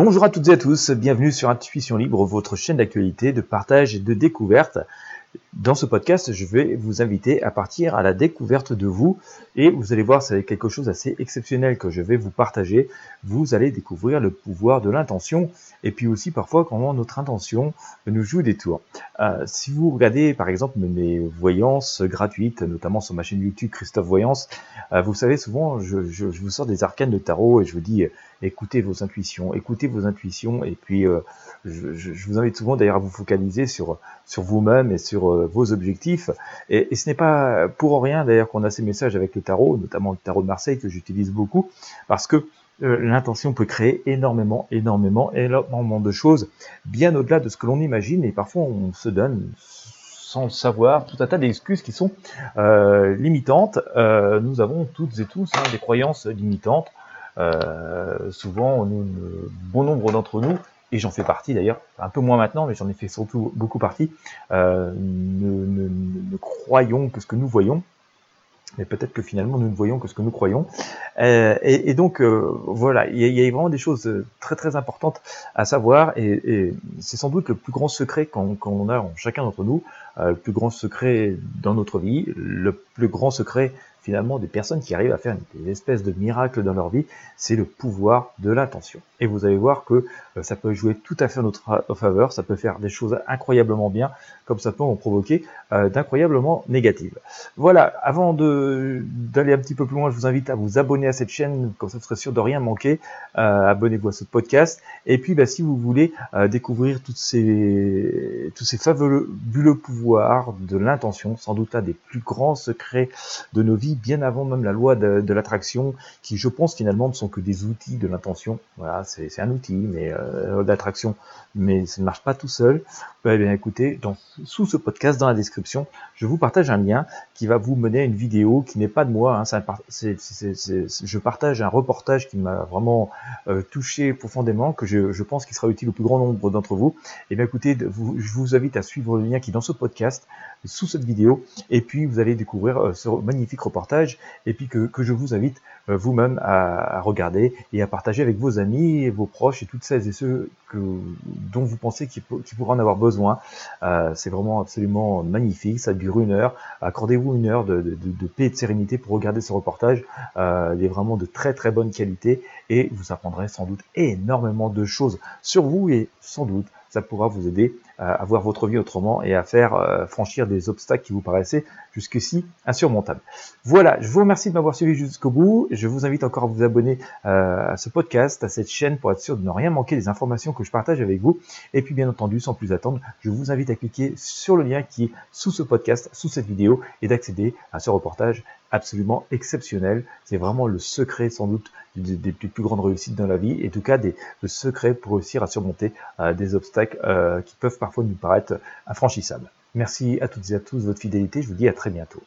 Bonjour à toutes et à tous, bienvenue sur Intuition Libre, votre chaîne d'actualité, de partage et de découverte. Dans ce podcast, je vais vous inviter à partir à la découverte de vous et vous allez voir, c'est quelque chose d'assez exceptionnel que je vais vous partager. Vous allez découvrir le pouvoir de l'intention et puis aussi parfois comment notre intention nous joue des tours. Euh, si vous regardez par exemple mes voyances gratuites, notamment sur ma chaîne YouTube Christophe Voyance, euh, vous savez souvent je, je, vous sors des arcanes de tarot et je vous dis écoutez vos intuitions, écoutez vos intuitions et puis euh, je, je, vous invite souvent d'ailleurs à vous focaliser sur, sur vous-même et sur euh, vos objectifs. Et, ce n'est pas pour rien d'ailleurs qu'on a ces messages avec le tarot, notamment le tarot de Marseille que j'utilise beaucoup, parce que euh, l'intention peut créer énormément, énormément, énormément de choses, bien au-delà de ce que l'on imagine, et parfois on se donne sans savoir, tout un tas d'excuses qui sont euh, limitantes. Euh, nous avons toutes et tous hein, des croyances limitantes. Souvent, bon nombre d'entre nous et j'en fais partie d'ailleurs, un peu moins maintenant, mais j'en ai fait surtout beaucoup partie, euh, ne, ne, ne, croyons que ce que nous voyons, mais peut-être que finalement nous ne voyons que ce que nous croyons. Euh, et, et, donc euh, voilà, il y, y, a, vraiment des choses très très importantes à savoir, et, et c'est sans doute le plus grand secret qu'on a en chacun d'entre nous, euh, le plus grand secret dans notre vie, le plus grand secret finalement des personnes qui arrivent à faire des espèces de miracles dans leur vie, c'est le pouvoir de l'intention. Et vous allez voir que euh, ça peut jouer tout à fait en notre faveur, ça peut faire des choses incroyablement bien, comme ça peut en provoquer euh, d'incroyablement négatives. Voilà, avant d'aller un petit peu plus loin, je vous invite à vous abonner à cette chaîne, comme ça vous serez sûr de rien manquer. Euh, Abonnez-vous à ce podcast. Et puis, bah, si vous voulez découvrir toutes ces, tous ces fabuleux pouvoirs de l'intention, sans doute un des plus grands secrets de nos vies, bien avant même la loi de, l'attraction, qui je pense finalement ne sont que des outils de l'intention. Voilà, c'est un outil, mais euh, d'attraction, mais ça ne marche pas tout seul. Eh bien, écoutez, dans, sous ce podcast, dans la description, je vous partage un lien qui va vous mener à une vidéo qui n'est pas de moi. Hein, c'est, c'est, je partage un reportage qui m'a vraiment euh, touché profondément, que je, je pense qu'il sera utile au plus grand nombre d'entre vous. Et eh bien, écoutez, vous, je vous invite à suivre le lien qui est dans ce podcast, sous cette vidéo, et puis vous allez découvrir euh, ce magnifique reportage, et puis que, je vous invite euh, vous-même à, regarder et à partager avec vos amis et vos proches et toutes celles et ceux que, dont vous pensez qu'ils qu pourraient en avoir besoin. Euh, c'est vraiment absolument magnifique, ça dure une heure. Accordez-vous une heure de, paix et de sérénité pour regarder ce reportage. Euh, il est vraiment de très très bonne qualité et vous apprendrez sans doute énormément de choses sur vous et sans doute ça pourra vous aider à voir votre vie autrement et à faire euh, franchir des obstacles qui vous paraissaient jusqu'ici insurmontables. Voilà, je vous remercie de m'avoir suivi jusqu'au bout. Je vous invite encore à vous abonner euh, à ce podcast, à cette chaîne pour être sûr de ne rien manquer des informations que je partage avec vous. Et puis bien entendu, sans plus attendre, je vous invite à cliquer sur le lien qui est sous ce podcast, sous cette vidéo et d'accéder à ce reportage absolument exceptionnel. C'est vraiment le secret sans doute des, plus grandes réussites dans la vie et en tout cas des, le secret pour réussir à surmonter euh, des obstacles qui peuvent parfois nous paraître infranchissables. Merci à toutes et à tous de votre fidélité. Je vous dis à très bientôt.